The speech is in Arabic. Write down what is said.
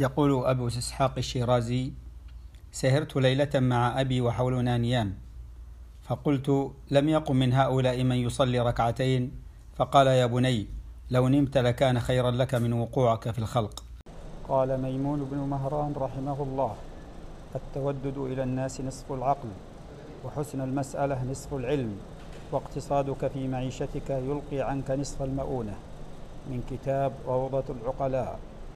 يقول أبو إسحاق الشيرازي سهرت ليلة مع أبي وحولنا نيام فقلت لم يقم من هؤلاء من يصلي ركعتين فقال يا بني لو نمت لكان خيرا لك من وقوعك في الخلق. قال ميمون بن مهران رحمه الله التودد إلى الناس نصف العقل وحسن المسألة نصف العلم واقتصادك في معيشتك يلقي عنك نصف المؤونة من كتاب روضة العقلاء.